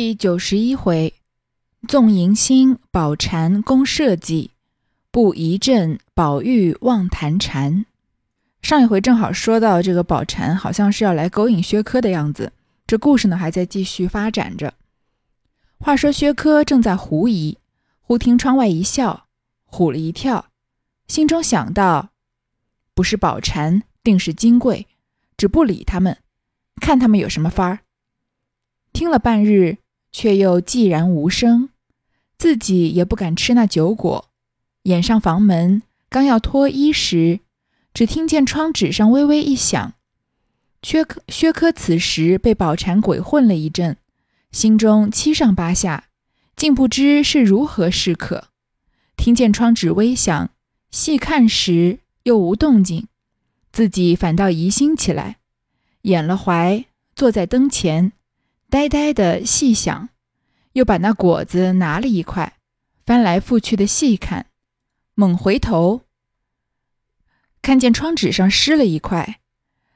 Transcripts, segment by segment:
第九十一回，纵迎新，宝蟾攻社稷，不疑阵，宝玉望弹禅。上一回正好说到这个宝蟾，好像是要来勾引薛科的样子。这故事呢还在继续发展着。话说薛科正在狐疑，忽听窗外一笑，唬了一跳，心中想到：不是宝蟾，定是金贵，只不理他们，看他们有什么法儿。听了半日，却又寂然无声，自己也不敢吃那酒果，掩上房门，刚要脱衣时，只听见窗纸上微微一响。薛科薛科此时被宝蟾鬼混了一阵，心中七上八下，竟不知是如何是可。听见窗纸微响，细看时又无动静，自己反倒疑心起来，掩了怀，坐在灯前，呆呆的细想，又把那果子拿了一块，翻来覆去的细看，猛回头，看见窗纸上湿了一块。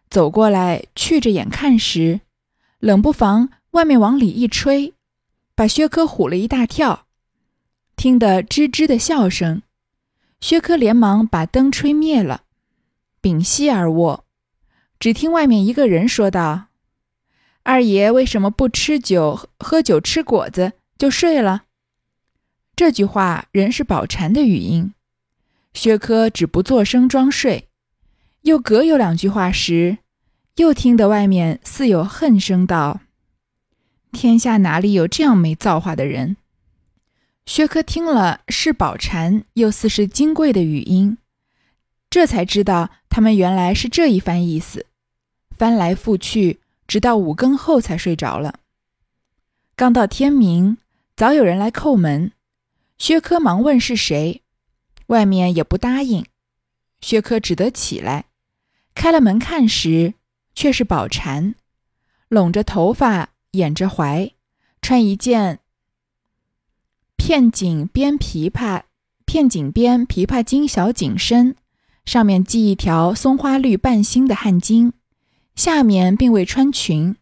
走过来，觑着眼看时，冷不防外面往里一吹，把薛科唬了一大跳，听得吱吱的笑声。薛科连忙把灯吹灭了，屏息而卧，只听外面一个人说道：“二爷为什么不吃酒、喝酒、吃果子就睡了？”这句话仍是宝蟾的语音。薛科只不作声装睡，又隔有两句话时。又听得外面似有恨声道：“天下哪里有这样没造化的人？”薛科听了是宝蟾，又似是金贵的语音，这才知道他们原来是这一番意思。翻来覆去，直到五更后才睡着了。刚到天明，早有人来叩门，薛科忙问是谁，外面也不答应，薛科只得起来，开了门看时。却是宝蟾，拢着头发，掩着怀，穿一件片锦边琵琶，片锦边琵琶金小紧身，上面系一条松花绿半心的汗巾，下面并未穿裙，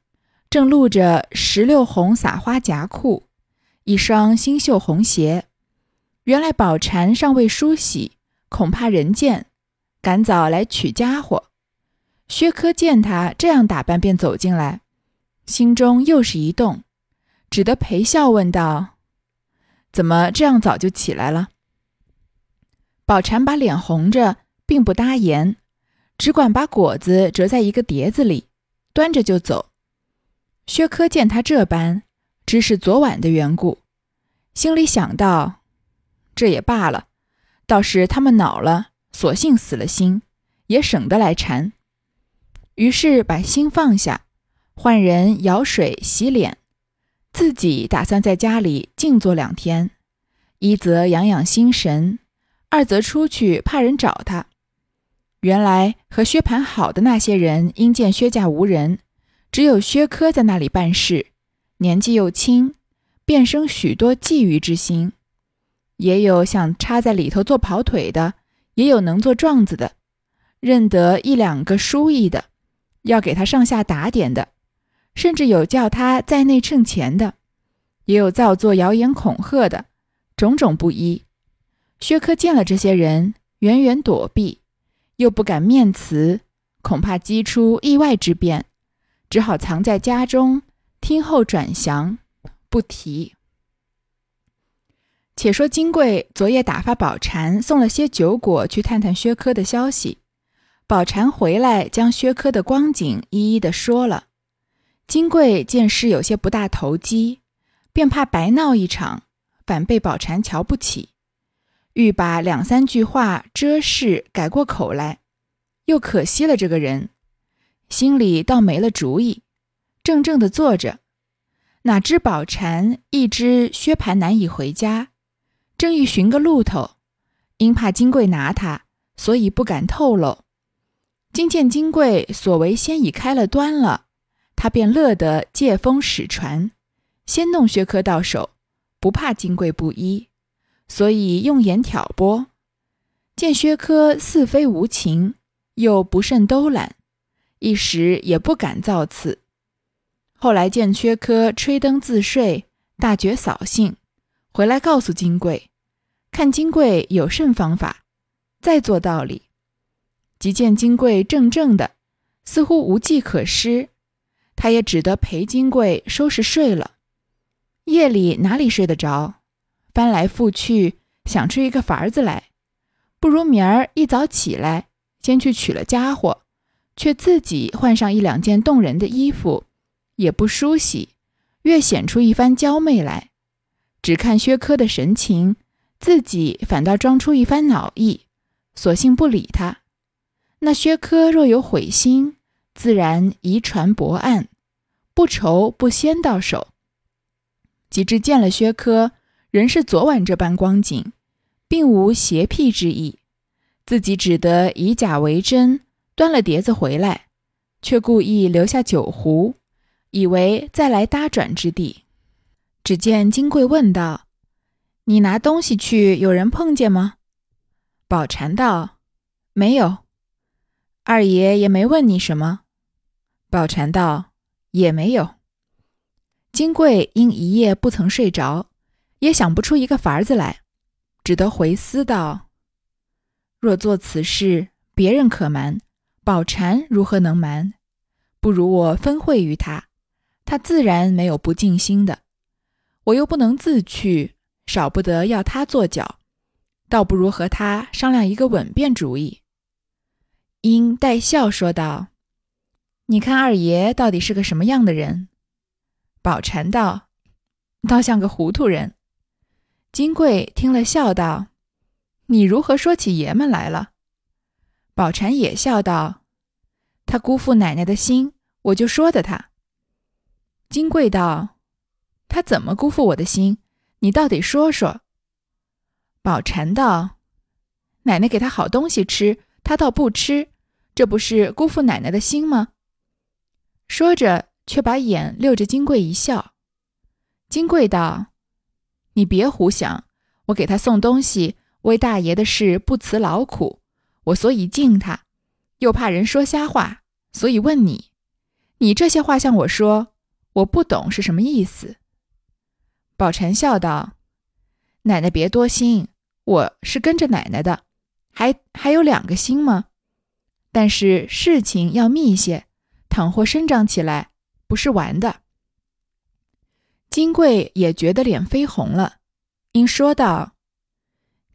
正露着石榴红撒花夹裤，一双新绣红鞋。原来宝蟾尚未梳洗，恐怕人见，赶早来取家伙。薛科见他这样打扮，便走进来，心中又是一动，只得陪笑问道：“怎么这样早就起来了？”宝蟾把脸红着，并不答言，只管把果子折在一个碟子里，端着就走。薛科见他这般，知是昨晚的缘故，心里想到：“这也罢了，倒是他们恼了，索性死了心，也省得来缠。”于是把心放下，换人舀水洗脸，自己打算在家里静坐两天，一则养养心神，二则出去怕人找他。原来和薛蟠好的那些人，因见薛家无人，只有薛科在那里办事，年纪又轻，便生许多觊觎之心。也有想插在里头做跑腿的，也有能做状子的，认得一两个书意的。要给他上下打点的，甚至有叫他在内趁钱的，也有造作谣言恐吓的，种种不一。薛科见了这些人，远远躲避，又不敢面辞，恐怕激出意外之变，只好藏在家中，听候转降，不提。且说金贵昨夜打发宝蟾送了些酒果去探探薛科的消息。宝蟾回来，将薛科的光景一一的说了。金贵见事有些不大投机，便怕白闹一场，反被宝蟾瞧不起，欲把两三句话遮饰改过口来，又可惜了这个人，心里倒没了主意，怔怔的坐着。哪知宝蟾一知薛蟠难以回家，正欲寻个路头，因怕金贵拿他，所以不敢透露。今见金贵所为先已开了端了，他便乐得借风使船，先弄薛科到手，不怕金贵不依，所以用言挑拨。见薛科似非无情，又不甚兜揽，一时也不敢造次。后来见薛科吹灯自睡，大觉扫兴，回来告诉金贵，看金贵有甚方法，再做道理。即见金贵怔怔的，似乎无计可施，他也只得陪金贵收拾睡了。夜里哪里睡得着？翻来覆去想出一个法子来，不如明儿一早起来，先去取了家伙，却自己换上一两件动人的衣服，也不梳洗，越显出一番娇媚来。只看薛科的神情，自己反倒装出一番恼意，索性不理他。那薛科若有悔心，自然遗传薄案，不愁不先到手。及至见了薛科，仍是昨晚这般光景，并无邪僻之意，自己只得以假为真，端了碟子回来，却故意留下酒壶，以为再来搭转之地。只见金贵问道：“你拿东西去，有人碰见吗？”宝蟾道：“没有。”二爷也没问你什么，宝蟾道：“也没有。”金贵因一夜不曾睡着，也想不出一个法子来，只得回思道：“若做此事，别人可瞒，宝蟾如何能瞒？不如我分会于他，他自然没有不尽心的。我又不能自去，少不得要他做脚，倒不如和他商量一个稳便主意。”因带笑说道：“你看二爷到底是个什么样的人？”宝蟾道：“倒像个糊涂人。”金贵听了笑道：“你如何说起爷们来了？”宝蟾也笑道：“他辜负奶奶的心，我就说的他。”金贵道：“他怎么辜负我的心？你倒得说说。”宝蟾道：“奶奶给他好东西吃。”他倒不吃，这不是辜负奶奶的心吗？说着，却把眼溜着金贵一笑。金贵道：“你别胡想，我给他送东西，为大爷的事不辞劳苦，我所以敬他，又怕人说瞎话，所以问你。你这些话向我说，我不懂是什么意思。”宝蟾笑道：“奶奶别多心，我是跟着奶奶的。”还还有两个心吗？但是事情要密些，倘或生长起来，不是玩的。金贵也觉得脸绯红了，因说道：“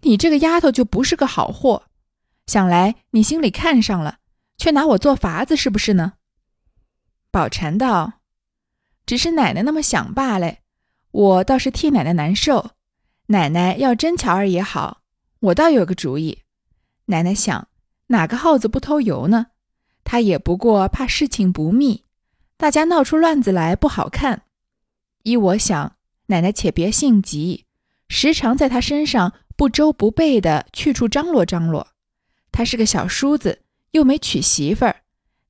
你这个丫头就不是个好货，想来你心里看上了，却拿我做法子，是不是呢？”宝蟾道：“只是奶奶那么想罢了，我倒是替奶奶难受。奶奶要真瞧儿也好，我倒有个主意。”奶奶想，哪个耗子不偷油呢？他也不过怕事情不密，大家闹出乱子来不好看。依我想，奶奶且别性急，时常在他身上不周不备的去处张罗张罗。他是个小叔子，又没娶媳妇儿，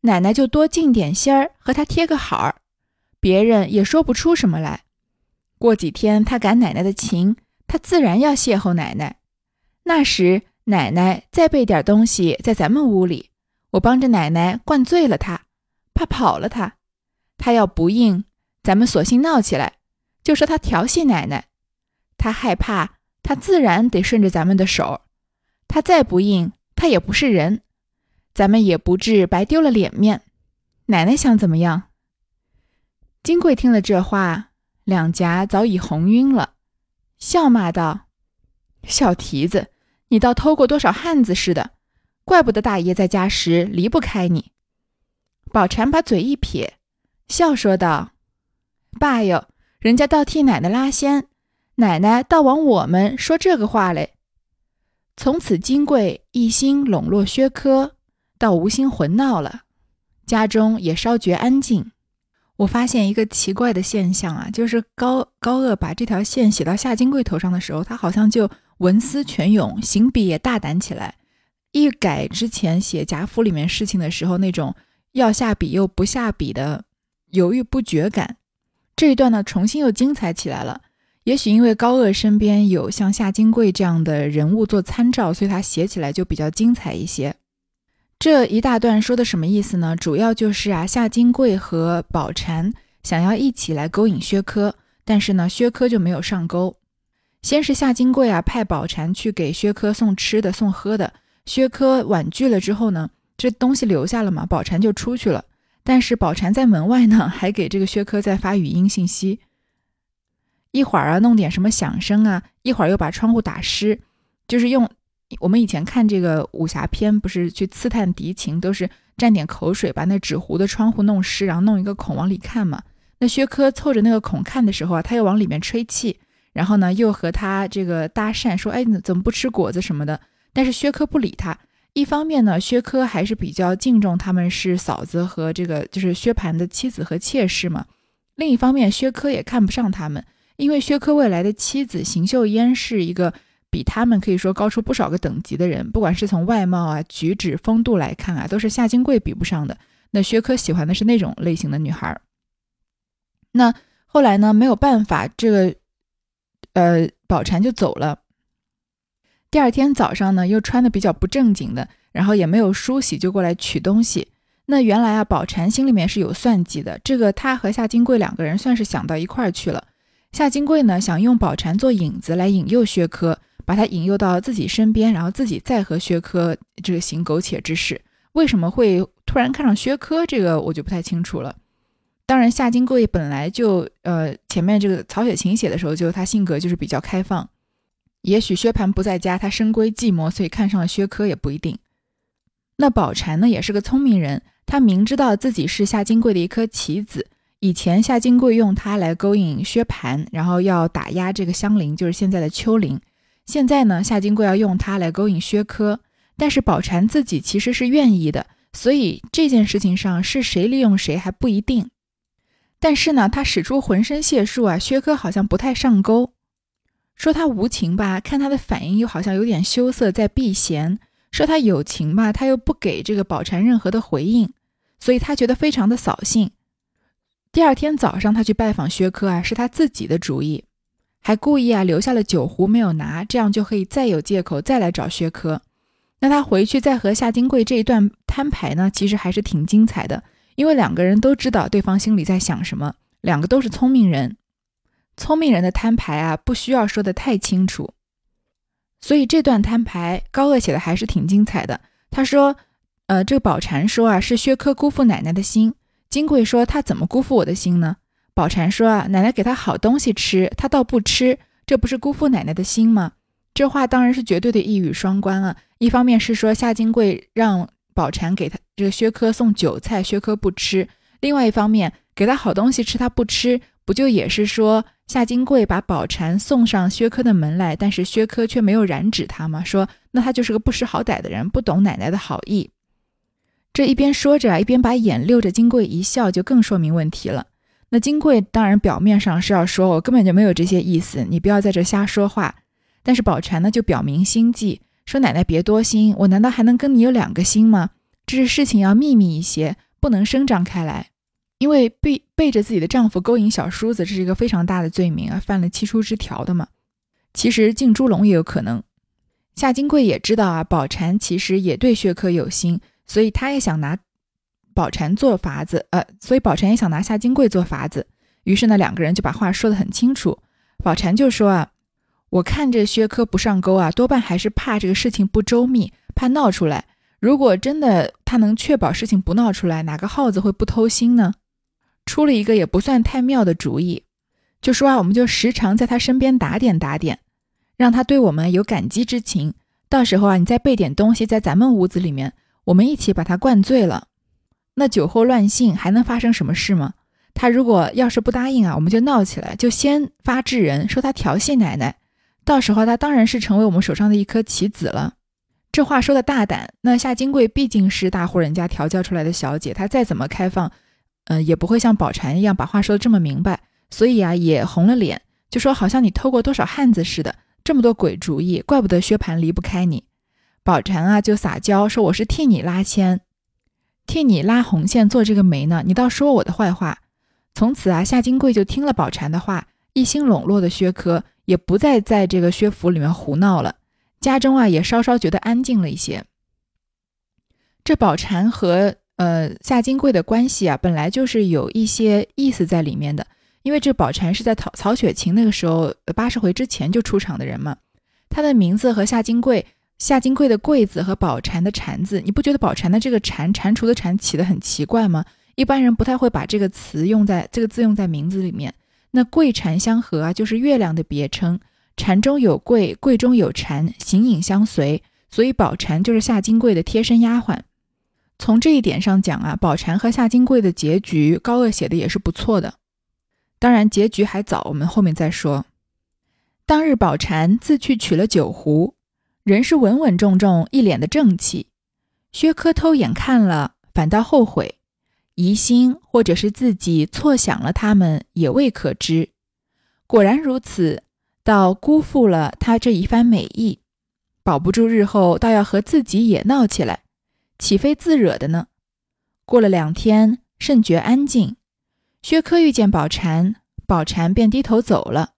奶奶就多尽点心儿和他贴个好儿，别人也说不出什么来。过几天他赶奶奶的情，他自然要邂逅奶奶，那时。奶奶再备点东西在咱们屋里，我帮着奶奶灌醉了他，怕跑了他。他要不应，咱们索性闹起来，就说他调戏奶奶。他害怕，他自然得顺着咱们的手。他再不应，他也不是人，咱们也不至白丢了脸面。奶奶想怎么样？金贵听了这话，两颊早已红晕了，笑骂道：“小蹄子！”你倒偷过多少汉子似的，怪不得大爷在家时离不开你。宝蟾把嘴一撇，笑说道：“爸哟，人家倒替奶奶拉纤，奶奶倒往我们说这个话嘞。”从此金贵一心笼络薛科，倒无心混闹了，家中也稍觉安静。我发现一个奇怪的现象啊，就是高高鹗把这条线写到夏金贵头上的时候，他好像就。文思泉涌，行笔也大胆起来，一改之前写贾府里面事情的时候那种要下笔又不下笔的犹豫不决感。这一段呢，重新又精彩起来了。也许因为高鹗身边有像夏金贵这样的人物做参照，所以他写起来就比较精彩一些。这一大段说的什么意思呢？主要就是啊，夏金贵和宝蟾想要一起来勾引薛科。但是呢，薛科就没有上钩。先是夏金贵啊派宝蟾去给薛科送吃的送喝的，薛科婉拒了之后呢，这东西留下了嘛，宝蟾就出去了。但是宝蟾在门外呢，还给这个薛科在发语音信息，一会儿啊弄点什么响声啊，一会儿又把窗户打湿，就是用我们以前看这个武侠片，不是去刺探敌情，都是蘸点口水把那纸糊的窗户弄湿，然后弄一个孔往里看嘛。那薛科凑着那个孔看的时候啊，他又往里面吹气，然后呢又和他这个搭讪说：“哎，怎么不吃果子什么的？”但是薛科不理他。一方面呢，薛科还是比较敬重他们是嫂子和这个就是薛蟠的妻子和妾室嘛。另一方面，薛科也看不上他们，因为薛科未来的妻子邢岫烟是一个比他们可以说高出不少个等级的人，不管是从外貌啊、举止、风度来看啊，都是夏金贵比不上的。那薛科喜欢的是那种类型的女孩。那后来呢，没有办法，这个呃，宝蟾就走了。第二天早上呢，又穿的比较不正经的，然后也没有梳洗，就过来取东西。那原来啊，宝蟾心里面是有算计的。这个他和夏金贵两个人算是想到一块儿去了。夏金贵呢，想用宝蟾做引子来引诱薛科，把他引诱到自己身边，然后自己再和薛科这个行苟且之事。为什么会突然看上薛科？这个我就不太清楚了。当然，夏金贵本来就呃，前面这个曹雪芹写的时候，就他性格就是比较开放。也许薛蟠不在家，他深闺寂寞，所以看上了薛科也不一定。那宝蟾呢，也是个聪明人，他明知道自己是夏金贵的一颗棋子。以前夏金贵用他来勾引薛蟠，然后要打压这个香菱，就是现在的秋菱。现在呢，夏金贵要用他来勾引薛科，但是宝蟾自己其实是愿意的，所以这件事情上是谁利用谁还不一定。但是呢，他使出浑身解数啊，薛科好像不太上钩。说他无情吧，看他的反应又好像有点羞涩，在避嫌；说他有情吧，他又不给这个宝蟾任何的回应，所以他觉得非常的扫兴。第二天早上，他去拜访薛科啊，是他自己的主意，还故意啊留下了酒壶没有拿，这样就可以再有借口再来找薛科。那他回去再和夏金贵这一段摊牌呢，其实还是挺精彩的，因为两个人都知道对方心里在想什么，两个都是聪明人。聪明人的摊牌啊，不需要说的太清楚，所以这段摊牌高鹗写的还是挺精彩的。他说：“呃，这个宝蟾说啊，是薛科辜负奶奶的心。金贵说他怎么辜负我的心呢？宝蟾说啊，奶奶给他好东西吃，他倒不吃，这不是辜负奶奶的心吗？这话当然是绝对的一语双关啊。一方面是说夏金贵让宝蟾给他这个薛科送酒菜，薛科不吃；另外一方面给他好东西吃，他不吃，不就也是说？”夏金贵把宝蟾送上薛科的门来，但是薛科却没有染指他嘛，说那他就是个不识好歹的人，不懂奶奶的好意。这一边说着，一边把眼溜着金贵一笑，就更说明问题了。那金贵当然表面上是要说我根本就没有这些意思，你不要在这瞎说话。但是宝蟾呢就表明心迹，说奶奶别多心，我难道还能跟你有两个心吗？这是事情要秘密一些，不能声张开来。因为背背着自己的丈夫勾引小叔子，这是一个非常大的罪名啊，犯了七出之条的嘛。其实进猪笼也有可能。夏金贵也知道啊，宝蟾其实也对薛科有心，所以他也想拿宝蟾做法子，呃，所以宝蟾也想拿夏金贵做法子。于是呢，两个人就把话说得很清楚。宝蟾就说啊，我看这薛科不上钩啊，多半还是怕这个事情不周密，怕闹出来。如果真的他能确保事情不闹出来，哪个耗子会不偷心呢？出了一个也不算太妙的主意，就说啊，我们就时常在他身边打点打点，让他对我们有感激之情。到时候啊，你再备点东西在咱们屋子里面，我们一起把他灌醉了。那酒后乱性还能发生什么事吗？他如果要是不答应啊，我们就闹起来，就先发制人，说他调戏奶奶。到时候他当然是成为我们手上的一颗棋子了。这话说的大胆，那夏金贵毕竟是大户人家调教出来的小姐，她再怎么开放。嗯，也不会像宝蟾一样把话说的这么明白，所以啊，也红了脸，就说好像你偷过多少汉子似的，这么多鬼主意，怪不得薛蟠离不开你。宝蟾啊，就撒娇说我是替你拉纤，替你拉红线做这个媒呢，你倒说我的坏话。从此啊，夏金贵就听了宝蟾的话，一心笼络的薛科也不再在这个薛府里面胡闹了，家中啊也稍稍觉得安静了一些。这宝蟾和。呃，夏金贵的关系啊，本来就是有一些意思在里面的。因为这宝蟾是在曹曹雪芹那个时候八十回之前就出场的人嘛，他的名字和夏金贵、夏金贵的贵字和宝蟾的蟾字，你不觉得宝蟾的这个蟾蟾蜍的蟾起的很奇怪吗？一般人不太会把这个词用在这个字用在名字里面。那桂蟾相合啊，就是月亮的别称，蟾中有桂，桂中有蟾，形影相随，所以宝蟾就是夏金贵的贴身丫鬟。从这一点上讲啊，宝蟾和夏金贵的结局，高鹗写的也是不错的。当然，结局还早，我们后面再说。当日，宝蟾自去取了酒壶，人是稳稳重重，一脸的正气。薛科偷眼看了，反倒后悔，疑心或者是自己错想了他们，也未可知。果然如此，倒辜负了他这一番美意，保不住日后倒要和自己也闹起来，岂非自惹的呢？过了两天，甚觉安静。薛科遇见宝蟾，宝蟾便低头走了，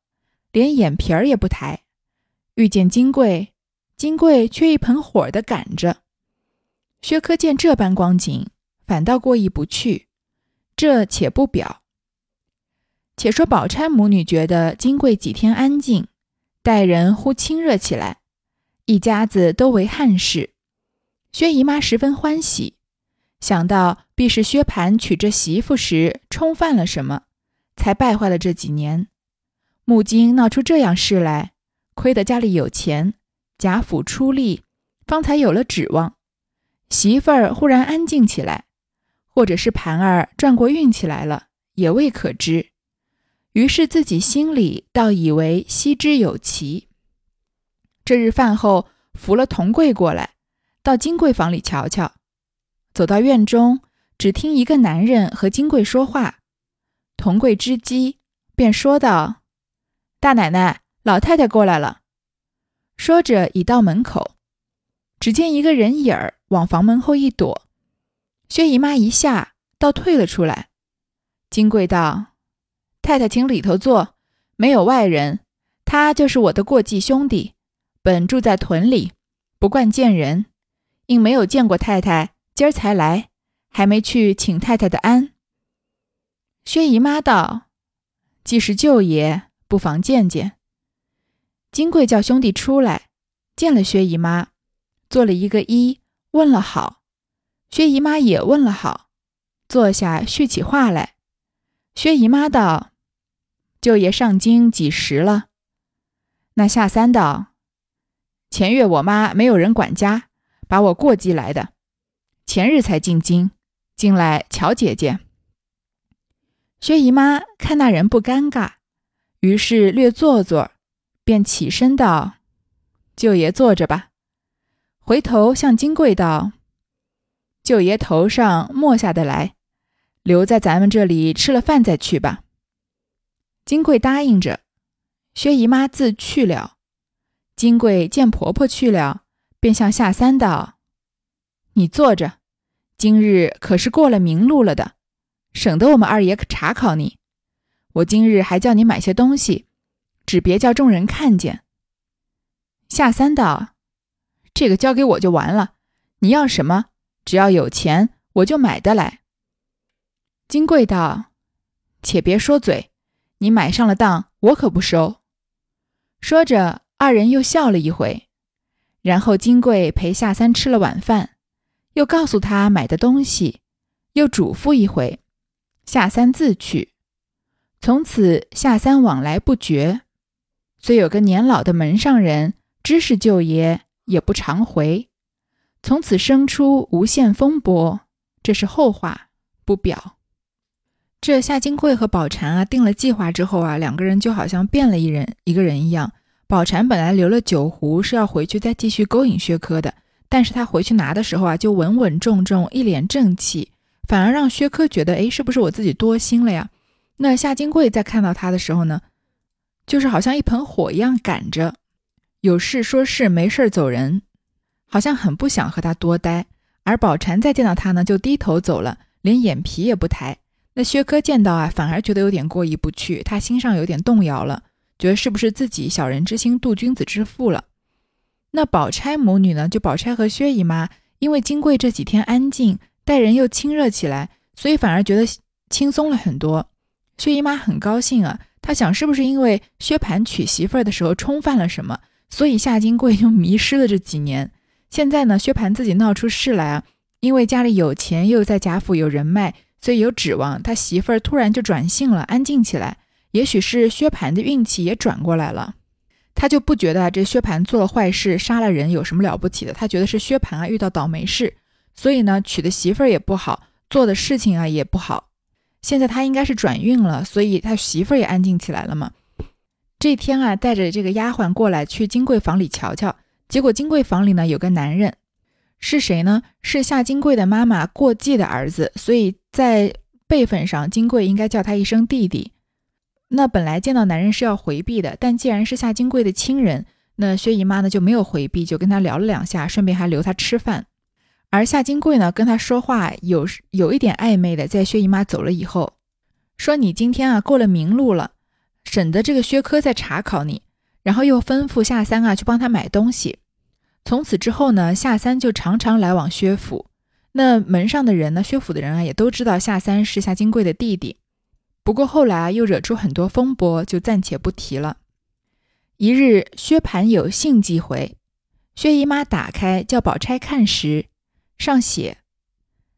连眼皮儿也不抬。遇见金贵，金贵却一盆火的赶着。薛科见这般光景，反倒过意不去。这且不表，且说宝钗母女觉得金贵几天安静，待人忽亲热起来，一家子都为汉室。薛姨妈十分欢喜。想到必是薛蟠娶这媳妇时冲犯了什么，才败坏了这几年。木金闹出这样事来，亏得家里有钱，贾府出力，方才有了指望。媳妇儿忽然安静起来，或者是盘儿转过运气来了，也未可知。于是自己心里倒以为悉之有奇。这日饭后，扶了童贵过来，到金贵房里瞧瞧。走到院中，只听一个男人和金贵说话。同贵知机，便说道：“大奶奶，老太太过来了。”说着已到门口，只见一个人影儿往房门后一躲。薛姨妈一下倒退了出来。金贵道：“太太，请里头坐，没有外人。他就是我的过继兄弟，本住在屯里，不惯见人，因没有见过太太。”今儿才来，还没去请太太的安。薛姨妈道：“既是舅爷，不妨见见。”金贵叫兄弟出来，见了薛姨妈，做了一个揖，问了好。薛姨妈也问了好，坐下叙起话来。薛姨妈道：“舅爷上京几时了？”那夏三道：“前月我妈没有人管家，把我过继来的。”前日才进京，进来瞧姐姐。薛姨妈看那人不尴尬，于是略坐坐，便起身道：“舅爷坐着吧。”回头向金贵道：“舅爷头上没下的来，留在咱们这里吃了饭再去吧。”金贵答应着，薛姨妈自去了。金贵见婆婆去了，便向下三道。你坐着，今日可是过了明路了的，省得我们二爷查考你。我今日还叫你买些东西，只别叫众人看见。夏三道，这个交给我就完了。你要什么，只要有钱，我就买得来。金贵道，且别说嘴，你买上了当，我可不收。说着，二人又笑了一回，然后金贵陪夏三吃了晚饭。又告诉他买的东西，又嘱咐一回，夏三自去。从此夏三往来不绝，虽有个年老的门上人知是舅爷，也不常回。从此生出无限风波，这是后话，不表。这夏金贵和宝蟾啊，定了计划之后啊，两个人就好像变了一人一个人一样。宝蟾本来留了酒壶，是要回去再继续勾引薛科的。但是他回去拿的时候啊，就稳稳重重，一脸正气，反而让薛科觉得，哎，是不是我自己多心了呀？那夏金贵在看到他的时候呢，就是好像一盆火一样赶着，有事说事，没事走人，好像很不想和他多待。而宝蟾再见到他呢，就低头走了，连眼皮也不抬。那薛科见到啊，反而觉得有点过意不去，他心上有点动摇了，觉得是不是自己小人之心度君子之腹了？那宝钗母女呢？就宝钗和薛姨妈，因为金贵这几天安静，待人又亲热起来，所以反而觉得轻松了很多。薛姨妈很高兴啊，她想是不是因为薛蟠娶媳妇儿的时候冲犯了什么，所以夏金贵就迷失了这几年。现在呢，薛蟠自己闹出事来啊，因为家里有钱，又在贾府有人脉，所以有指望。他媳妇儿突然就转性了，安静起来。也许是薛蟠的运气也转过来了，他就不觉得这薛蟠做了坏事，杀了人有什么了不起的。他觉得是薛蟠啊遇到倒霉事，所以呢娶的媳妇儿也不好，做的事情啊也不好。现在他应该是转运了，所以他媳妇儿也安静起来了嘛。这天啊，带着这个丫鬟过来去金贵房里瞧瞧，结果金贵房里呢有个男人，是谁呢？是夏金贵的妈妈过继的儿子，所以在辈分上，金贵应该叫他一声弟弟。那本来见到男人是要回避的，但既然是夏金贵的亲人，那薛姨妈呢就没有回避，就跟他聊了两下，顺便还留他吃饭。而夏金贵呢跟他说话有有一点暧昧的，在薛姨妈走了以后，说你今天啊过了明路了，省得这个薛科在查考你，然后又吩咐夏三啊去帮他买东西。从此之后呢，夏三就常常来往薛府，那门上的人呢，薛府的人啊也都知道夏三是夏金贵的弟弟。不过后来又惹出很多风波，就暂且不提了。一日，薛蟠有信寄回，薛姨妈打开叫宝钗看时，上写：“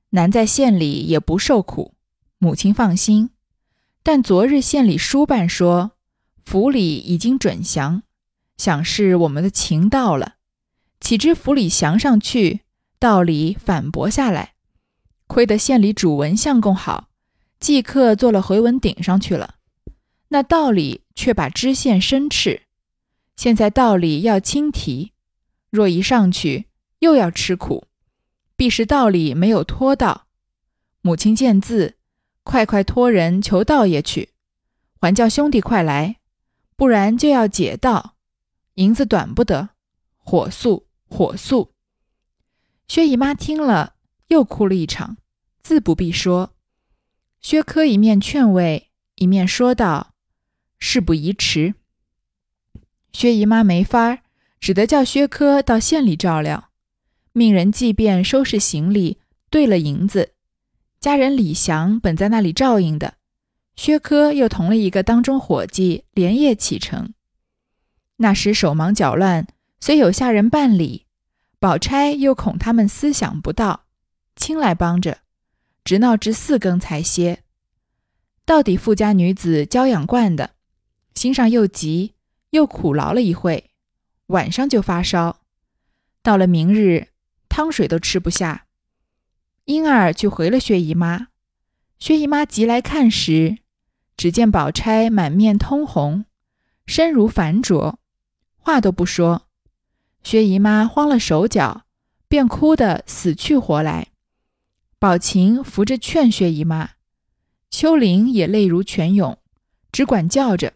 难在县里也不受苦，母亲放心。但昨日县里书办说，府里已经准降，想是我们的情到了，岂知府里降上去，道里反驳下来，亏得县里主文相公好。”即刻做了回文顶上去了，那道理却把知县申斥。现在道理要轻提，若一上去又要吃苦，必是道理没有托到。母亲见字，快快托人求道爷去，还叫兄弟快来，不然就要解道，银子短不得，火速火速。薛姨妈听了，又哭了一场，自不必说。薛科一面劝慰，一面说道：“事不宜迟。”薛姨妈没法儿，只得叫薛科到县里照料，命人即便收拾行李，兑了银子。家人李祥本在那里照应的，薛科又同了一个当中伙计，连夜启程。那时手忙脚乱，虽有下人办理，宝钗又恐他们思想不到，亲来帮着。直闹至四更才歇，到底富家女子娇养惯的，心上又急又苦劳了一会，晚上就发烧。到了明日，汤水都吃不下，因而去回了薛姨妈。薛姨妈急来看时，只见宝钗满面通红，身如凡着，话都不说。薛姨妈慌了手脚，便哭得死去活来。宝琴扶着劝薛姨妈，秋玲也泪如泉涌，只管叫着。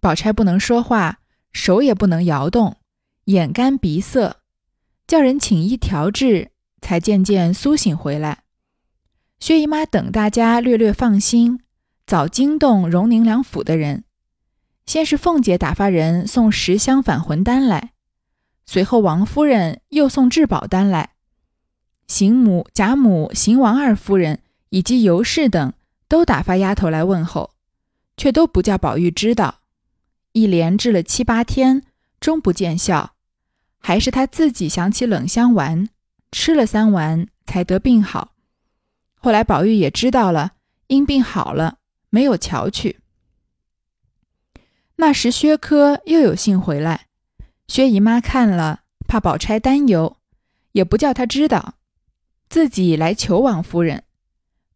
宝钗不能说话，手也不能摇动，眼干鼻涩，叫人请医调治，才渐渐苏醒回来。薛姨妈等大家略略放心，早惊动荣宁两府的人，先是凤姐打发人送十箱返魂丹来，随后王夫人又送治宝丹来。邢母、贾母、邢王二夫人以及尤氏等都打发丫头来问候，却都不叫宝玉知道。一连治了七八天，终不见效，还是他自己想起冷香丸，吃了三丸才得病好。后来宝玉也知道了，因病好了，没有瞧去。那时薛科又有信回来，薛姨妈看了，怕宝钗担忧，也不叫他知道。自己来求王夫人，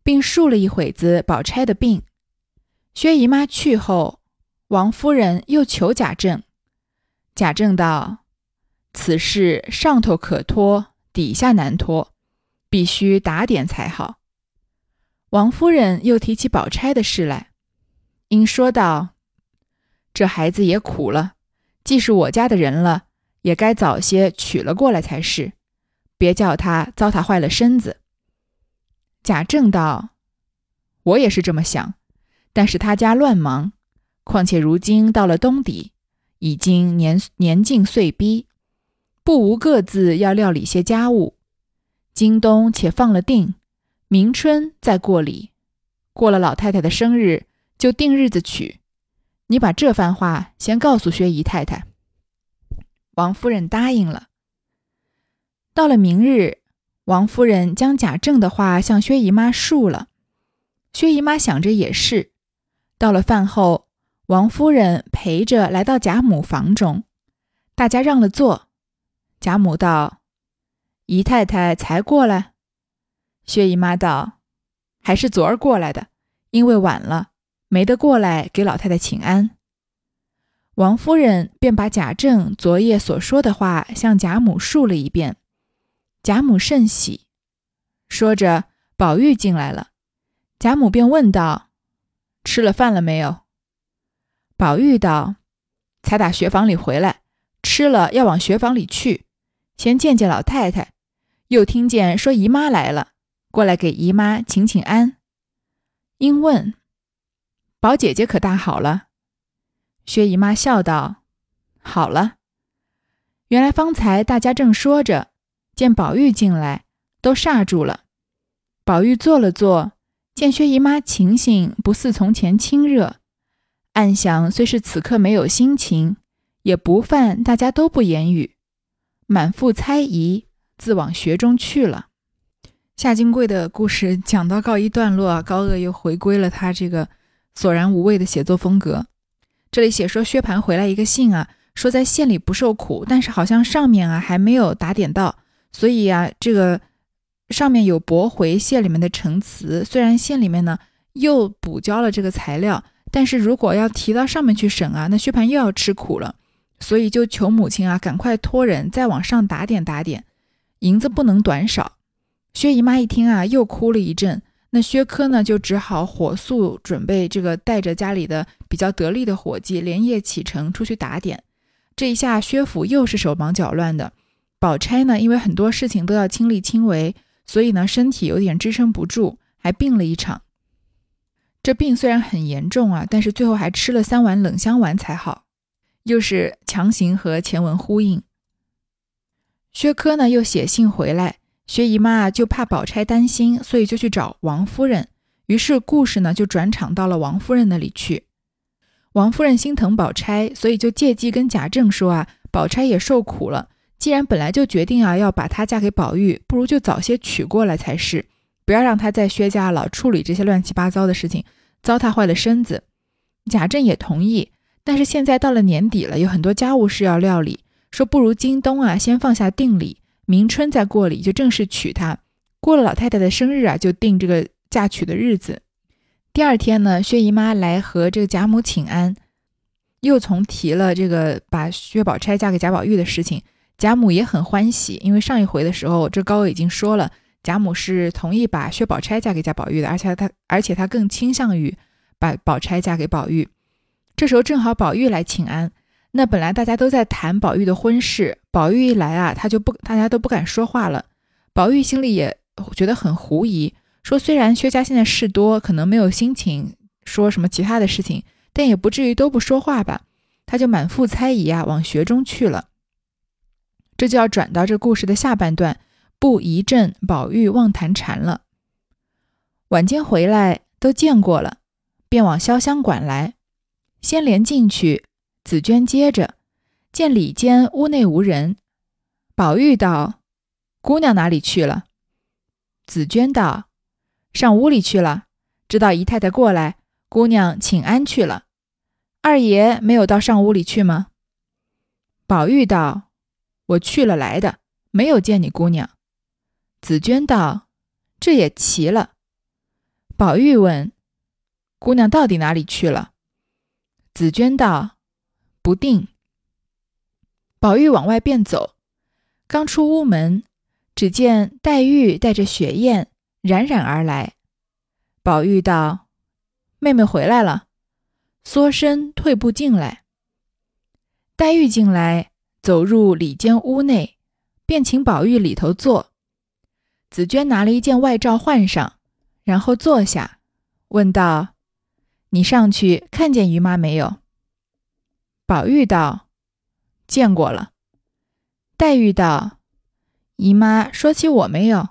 并述了一会子宝钗的病。薛姨妈去后，王夫人又求贾政。贾政道：“此事上头可托，底下难托，必须打点才好。”王夫人又提起宝钗的事来，因说道：“这孩子也苦了，既是我家的人了，也该早些娶了过来才是。”别叫他糟蹋坏了身子。贾政道：“我也是这么想，但是他家乱忙，况且如今到了冬底，已经年年近岁逼，不无各自要料理些家务。今冬且放了定，明春再过礼，过了老太太的生日，就定日子娶。你把这番话先告诉薛姨太太。”王夫人答应了。到了明日，王夫人将贾政的话向薛姨妈述了。薛姨妈想着也是。到了饭后，王夫人陪着来到贾母房中，大家让了座。贾母道：“姨太太才过来。”薛姨妈道：“还是昨儿过来的，因为晚了，没得过来给老太太请安。”王夫人便把贾政昨夜所说的话向贾母述了一遍。贾母甚喜，说着，宝玉进来了，贾母便问道：“吃了饭了没有？”宝玉道：“才打学房里回来，吃了要往学房里去，先见见老太太，又听见说姨妈来了。”过来给姨妈请请安。因问：“宝姐姐可大好了？”薛姨妈笑道：“好了。”原来方才大家正说着，见宝玉进来，都煞住了。宝玉坐了坐，见薛姨妈情形不似从前亲热，暗想虽是此刻没有心情，也不犯大家都不言语，满腹猜疑，自往学中去了。夏金贵的故事讲到告一段落，高鹗又回归了他这个索然无味的写作风格。这里写说薛蟠回来一个信啊，说在县里不受苦，但是好像上面啊还没有打点到，所以啊这个上面有驳回县里面的陈词。虽然县里面呢又补交了这个材料，但是如果要提到上面去审啊，那薛蟠又要吃苦了，所以就求母亲啊赶快托人再往上打点打点，银子不能短少。薛姨妈一听啊，又哭了一阵。那薛科呢，就只好火速准备这个，带着家里的比较得力的伙计，连夜启程出去打点。这一下，薛府又是手忙脚乱的。宝钗呢，因为很多事情都要亲力亲为，所以呢，身体有点支撑不住，还病了一场。这病虽然很严重啊，但是最后还吃了三碗冷香丸才好，又是强行和前文呼应。薛科呢，又写信回来。薛姨妈啊就怕宝钗担心，所以就去找王夫人。于是故事呢就转场到了王夫人那里去。王夫人心疼宝钗，所以就借机跟贾政说啊，宝钗也受苦了。既然本来就决定啊要把她嫁给宝玉，不如就早些娶过来才是，不要让她在薛家老处理这些乱七八糟的事情，糟蹋坏了身子。贾政也同意，但是现在到了年底了，有很多家务事要料理，说不如今冬啊先放下定礼。明春再过礼，就正式娶她。过了老太太的生日啊，就定这个嫁娶的日子。第二天呢，薛姨妈来和这个贾母请安，又从提了这个把薛宝钗嫁给贾宝玉的事情。贾母也很欢喜，因为上一回的时候，这高鹗已经说了，贾母是同意把薛宝钗嫁给贾宝玉的，而且她而且她更倾向于把宝钗嫁给宝玉。这时候正好宝玉来请安。那本来大家都在谈宝玉的婚事，宝玉一来啊，他就不，大家都不敢说话了。宝玉心里也觉得很狐疑，说虽然薛家现在事多，可能没有心情说什么其他的事情，但也不至于都不说话吧。他就满腹猜疑啊，往学中去了。这就要转到这故事的下半段，不一阵宝玉忘谈禅了。晚间回来都见过了，便往潇湘馆来，先连进去。紫娟接着见里间屋内无人，宝玉道：“姑娘哪里去了？”紫娟道：“上屋里去了，知道姨太太过来，姑娘请安去了。二爷没有到上屋里去吗？”宝玉道：“我去了来的，没有见你姑娘。”紫娟道：“这也奇了。”宝玉问：“姑娘到底哪里去了？”紫娟道。不定。宝玉往外便走，刚出屋门，只见黛玉带着雪雁冉冉而来。宝玉道：“妹妹回来了。”缩身退步进来。黛玉进来，走入里间屋内，便请宝玉里头坐。紫娟拿了一件外罩换上，然后坐下，问道：“你上去看见姨妈没有？”宝玉道：“见过了。”黛玉道：“姨妈说起我没有？”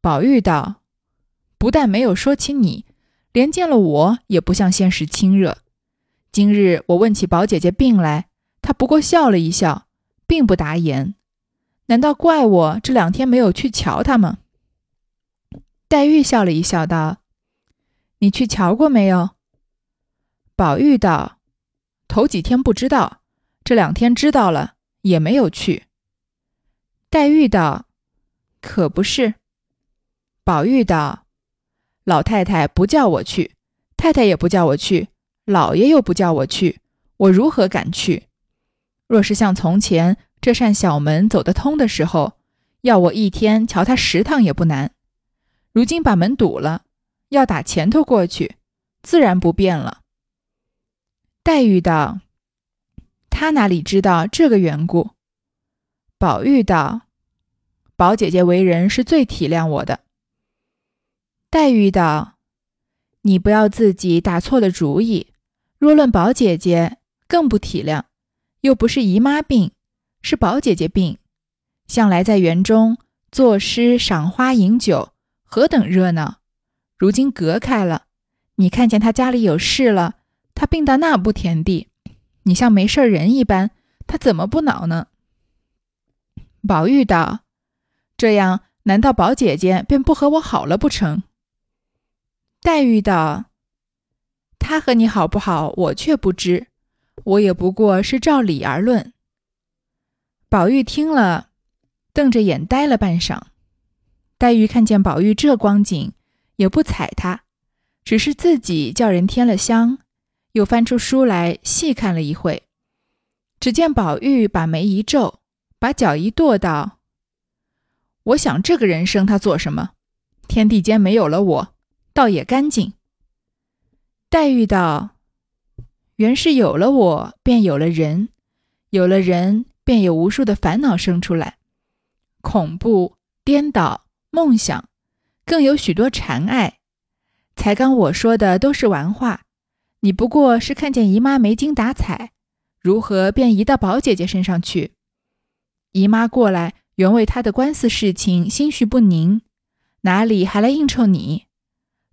宝玉道：“不但没有说起你，连见了我也不像先时亲热。今日我问起宝姐姐病来，他不过笑了一笑，并不答言。难道怪我这两天没有去瞧他吗？黛玉笑了一笑，道：“你去瞧过没有？”宝玉道：“头几天不知道，这两天知道了，也没有去。”黛玉道：“可不是。”宝玉道：“老太太不叫我去，太太也不叫我去，老爷又不叫我去，我如何敢去？若是像从前这扇小门走得通的时候，要我一天瞧他十趟也不难。如今把门堵了，要打前头过去，自然不便了。”黛玉道：“他哪里知道这个缘故？”宝玉道：“宝姐姐为人是最体谅我的。”黛玉道：“你不要自己打错了主意。若论宝姐姐，更不体谅。又不是姨妈病，是宝姐姐病。向来在园中作诗、赏花、饮酒，何等热闹。如今隔开了，你看见她家里有事了，她病到那步田地，你像没事人一般，她怎么不恼呢？”宝玉道：“这样，难道宝姐姐便不和我好了不成？”黛玉道：“他和你好不好，我却不知。我也不过是照理而论。”宝玉听了，瞪着眼呆了半晌。黛玉看见宝玉这光景，也不睬他，只是自己叫人添了香，又翻出书来细看了一会。只见宝玉把眉一皱，把脚一跺，道：“我想这个人生他做什么？天地间没有了我。”倒也干净。黛玉道：“原是有了我，便有了人；有了人，便有无数的烦恼生出来，恐怖、颠倒、梦想，更有许多缠爱。才刚我说的都是玩话，你不过是看见姨妈没精打采，如何便移到宝姐姐身上去？姨妈过来，原为她的官司事情心绪不宁，哪里还来应酬你？”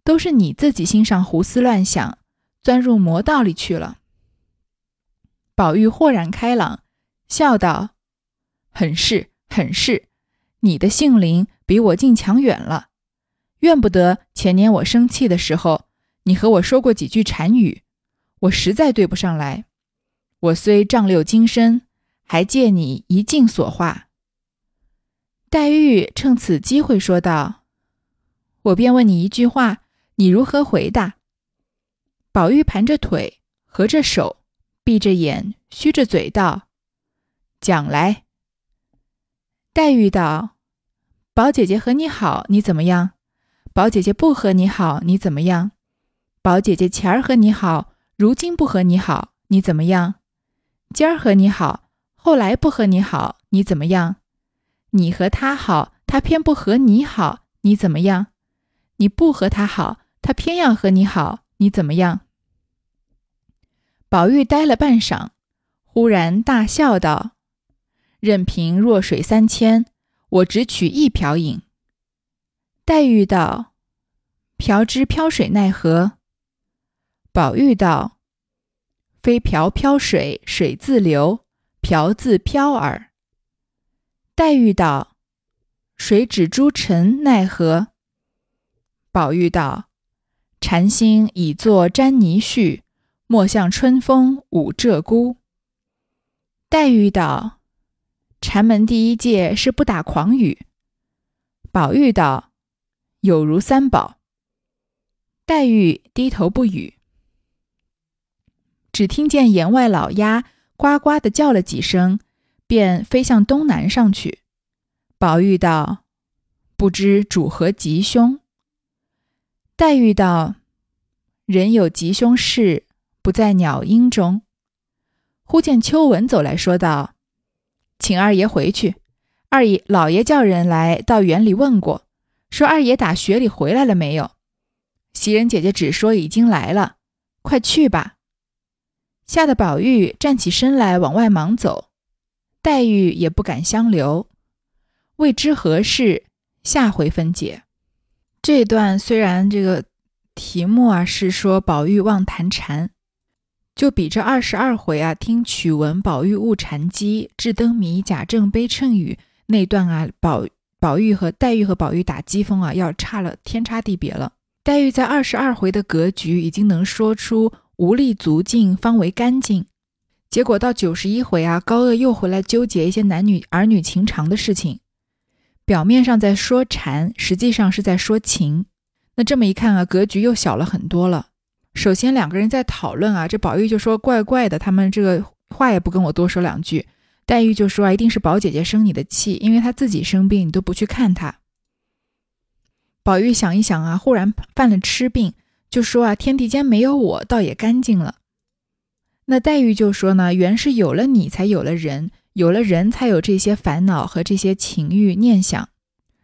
都是你自己心上胡思乱想，钻入魔道里去了。宝玉豁然开朗，笑道：“很是，很是，你的性灵比我竟强远了。怨不得前年我生气的时候，你和我说过几句禅语，我实在对不上来。我虽丈六金身，还借你一镜所化。”黛玉趁此机会说道：“我便问你一句话。”你如何回答？宝玉盘着腿，合着手，闭着眼，虚着嘴道：“讲来。”黛玉道：“宝姐姐和你好，你怎么样？宝姐姐不和你好，你怎么样？宝姐姐前儿和你好，如今不和你好，你怎么样？今儿和你好，后来不和你好，你怎么样？你和他好，他偏不和你好，你怎么样？你不和他好。”他偏要和你好，你怎么样？宝玉呆了半晌，忽然大笑道：“任凭弱水三千，我只取一瓢饮。”黛玉道：“瓢之漂水奈何？”宝玉道：“非瓢漂水，水自流；瓢自漂耳。”黛玉道：“水指诸尘奈何？”宝玉道。禅心已作沾泥絮，莫向春风舞鹧鸪。黛玉道：“禅门第一戒是不打诳语。”宝玉道：“有如三宝。”黛玉低头不语，只听见檐外老鸦呱呱的叫了几声，便飞向东南上去。宝玉道：“不知主何吉凶？”黛玉道：“人有吉凶事，不在鸟音中。”忽见秋文走来说道：“请二爷回去。二爷老爷叫人来到园里问过，说二爷打雪里回来了没有？袭人姐姐只说已经来了，快去吧。”吓得宝玉站起身来往外忙走，黛玉也不敢相留，未知何事，下回分解。这段虽然这个题目啊是说宝玉望谈禅，就比这二十二回啊听曲闻宝玉误禅机，智灯谜贾政悲谶语那段啊宝宝玉和黛玉和宝玉打机锋啊要差了天差地别了。黛玉在二十二回的格局已经能说出无力足尽方为干净，结果到九十一回啊高鹗又回来纠结一些男女儿女情长的事情，表面上在说禅，实际上是在说情。那这么一看啊，格局又小了很多了。首先两个人在讨论啊，这宝玉就说怪怪的，他们这个话也不跟我多说两句。黛玉就说啊，一定是宝姐姐生你的气，因为她自己生病，你都不去看她。宝玉想一想啊，忽然犯了痴病，就说啊，天地间没有我，倒也干净了。那黛玉就说呢，原是有了你才有了人，有了人才有这些烦恼和这些情欲念想。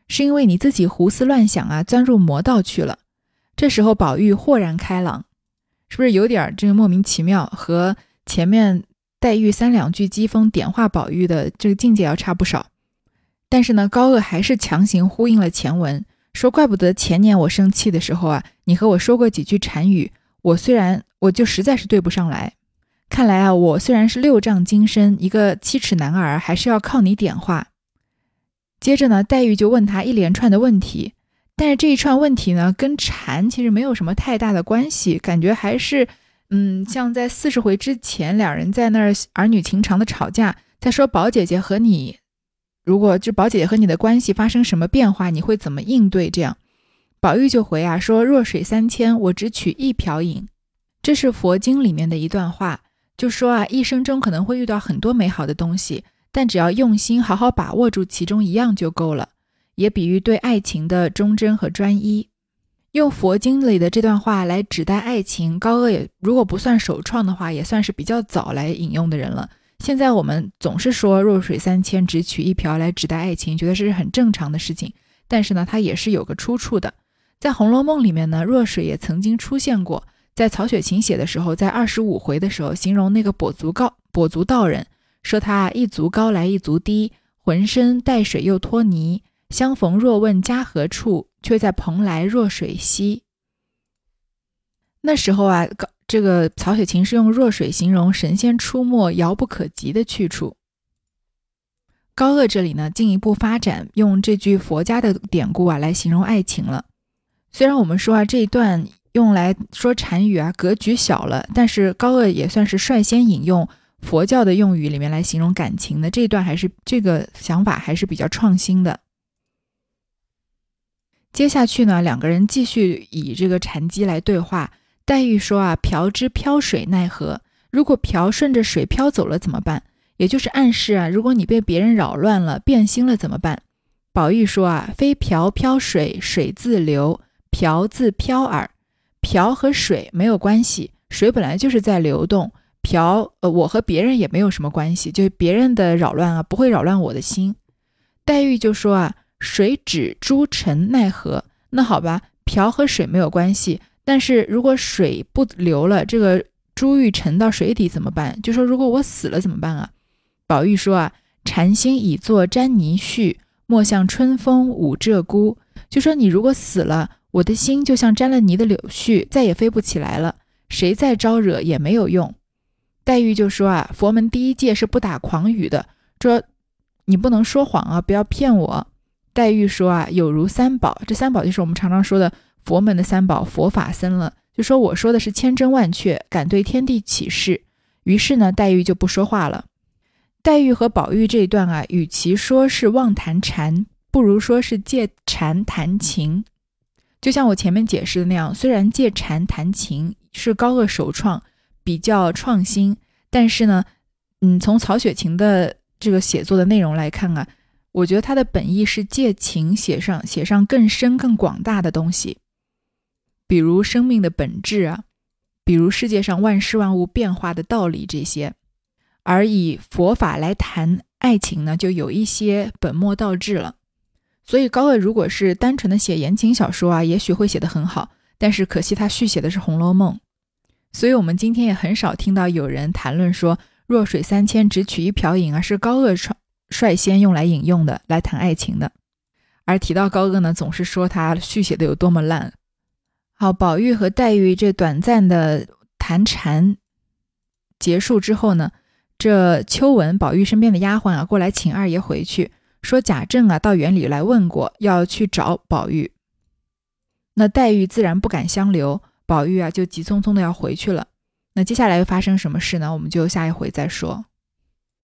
是因为你自己胡思乱想啊，钻入魔道去了。这时候宝玉豁然开朗，是不是有点这个莫名其妙？和前面黛玉三两句讥讽点化宝玉的这个境界要差不少。但是呢，高鹗还是强行呼应了前文，说怪不得前年我生气的时候啊，你和我说过几句禅语，我虽然我就实在是对不上来。看来啊，我虽然是六丈金身，一个七尺男儿，还是要靠你点化。接着呢，黛玉就问他一连串的问题，但是这一串问题呢，跟禅其实没有什么太大的关系，感觉还是，嗯，像在四十回之前，两人在那儿儿女情长的吵架，在说宝姐姐和你，如果就宝姐姐和你的关系发生什么变化，你会怎么应对？这样，宝玉就回啊说：“弱水三千，我只取一瓢饮。”这是佛经里面的一段话，就说啊，一生中可能会遇到很多美好的东西。但只要用心好好把握住其中一样就够了，也比喻对爱情的忠贞和专一。用佛经里的这段话来指代爱情，高鹗也如果不算首创的话，也算是比较早来引用的人了。现在我们总是说“弱水三千，只取一瓢”来指代爱情，觉得这是很正常的事情。但是呢，它也是有个出处的。在《红楼梦》里面呢，弱水也曾经出现过，在曹雪芹写的时候，在二十五回的时候，形容那个跛足高跛足道人。说他一足高来一足低，浑身带水又脱泥。相逢若问家何处，却在蓬莱弱水西。那时候啊，高这个曹雪芹是用弱水形容神仙出没遥不可及的去处。高鹗这里呢，进一步发展，用这句佛家的典故啊来形容爱情了。虽然我们说啊这一段用来说禅语啊格局小了，但是高鹗也算是率先引用。佛教的用语里面来形容感情的这一段还是这个想法还是比较创新的。接下去呢，两个人继续以这个禅机来对话。黛玉说啊：“瓢之飘水奈何？如果瓢顺着水飘走了怎么办？也就是暗示啊，如果你被别人扰乱了、变心了怎么办？”宝玉说啊：“非瓢飘水，水自流，瓢自飘耳。瓢和水没有关系，水本来就是在流动。”瓢，呃，我和别人也没有什么关系，就是别人的扰乱啊，不会扰乱我的心。黛玉就说啊，水止诸尘奈何？那好吧，瓢和水没有关系，但是如果水不流了，这个珠玉沉到水底怎么办？就说如果我死了怎么办啊？宝玉说啊，禅心已作沾泥絮，莫向春风舞鹧鸪。就说你如果死了，我的心就像沾了泥的柳絮，再也飞不起来了，谁再招惹也没有用。黛玉就说啊，佛门第一戒是不打诳语的，说你不能说谎啊，不要骗我。黛玉说啊，有如三宝，这三宝就是我们常常说的佛门的三宝，佛法僧了。就说我说的是千真万确，敢对天地起誓。于是呢，黛玉就不说话了。黛玉和宝玉这一段啊，与其说是妄谈禅，不如说是借禅谈情。就像我前面解释的那样，虽然借禅谈情是高鹗首创。比较创新，但是呢，嗯，从曹雪芹的这个写作的内容来看啊，我觉得他的本意是借情写上写上更深更广大的东西，比如生命的本质啊，比如世界上万事万物变化的道理这些，而以佛法来谈爱情呢，就有一些本末倒置了。所以高鹗如果是单纯的写言情小说啊，也许会写得很好，但是可惜他续写的是《红楼梦》。所以，我们今天也很少听到有人谈论说“弱水三千，只取一瓢饮”，而是高鹗率率先用来引用的，来谈爱情的。而提到高鹗呢，总是说他续写的有多么烂。好，宝玉和黛玉这短暂的谈禅结束之后呢，这秋纹宝玉身边的丫鬟啊，过来请二爷回去，说贾政啊到园里来问过，要去找宝玉。那黛玉自然不敢相留，宝玉啊就急匆匆的要回去了。那接下来又发生什么事呢？我们就下一回再说。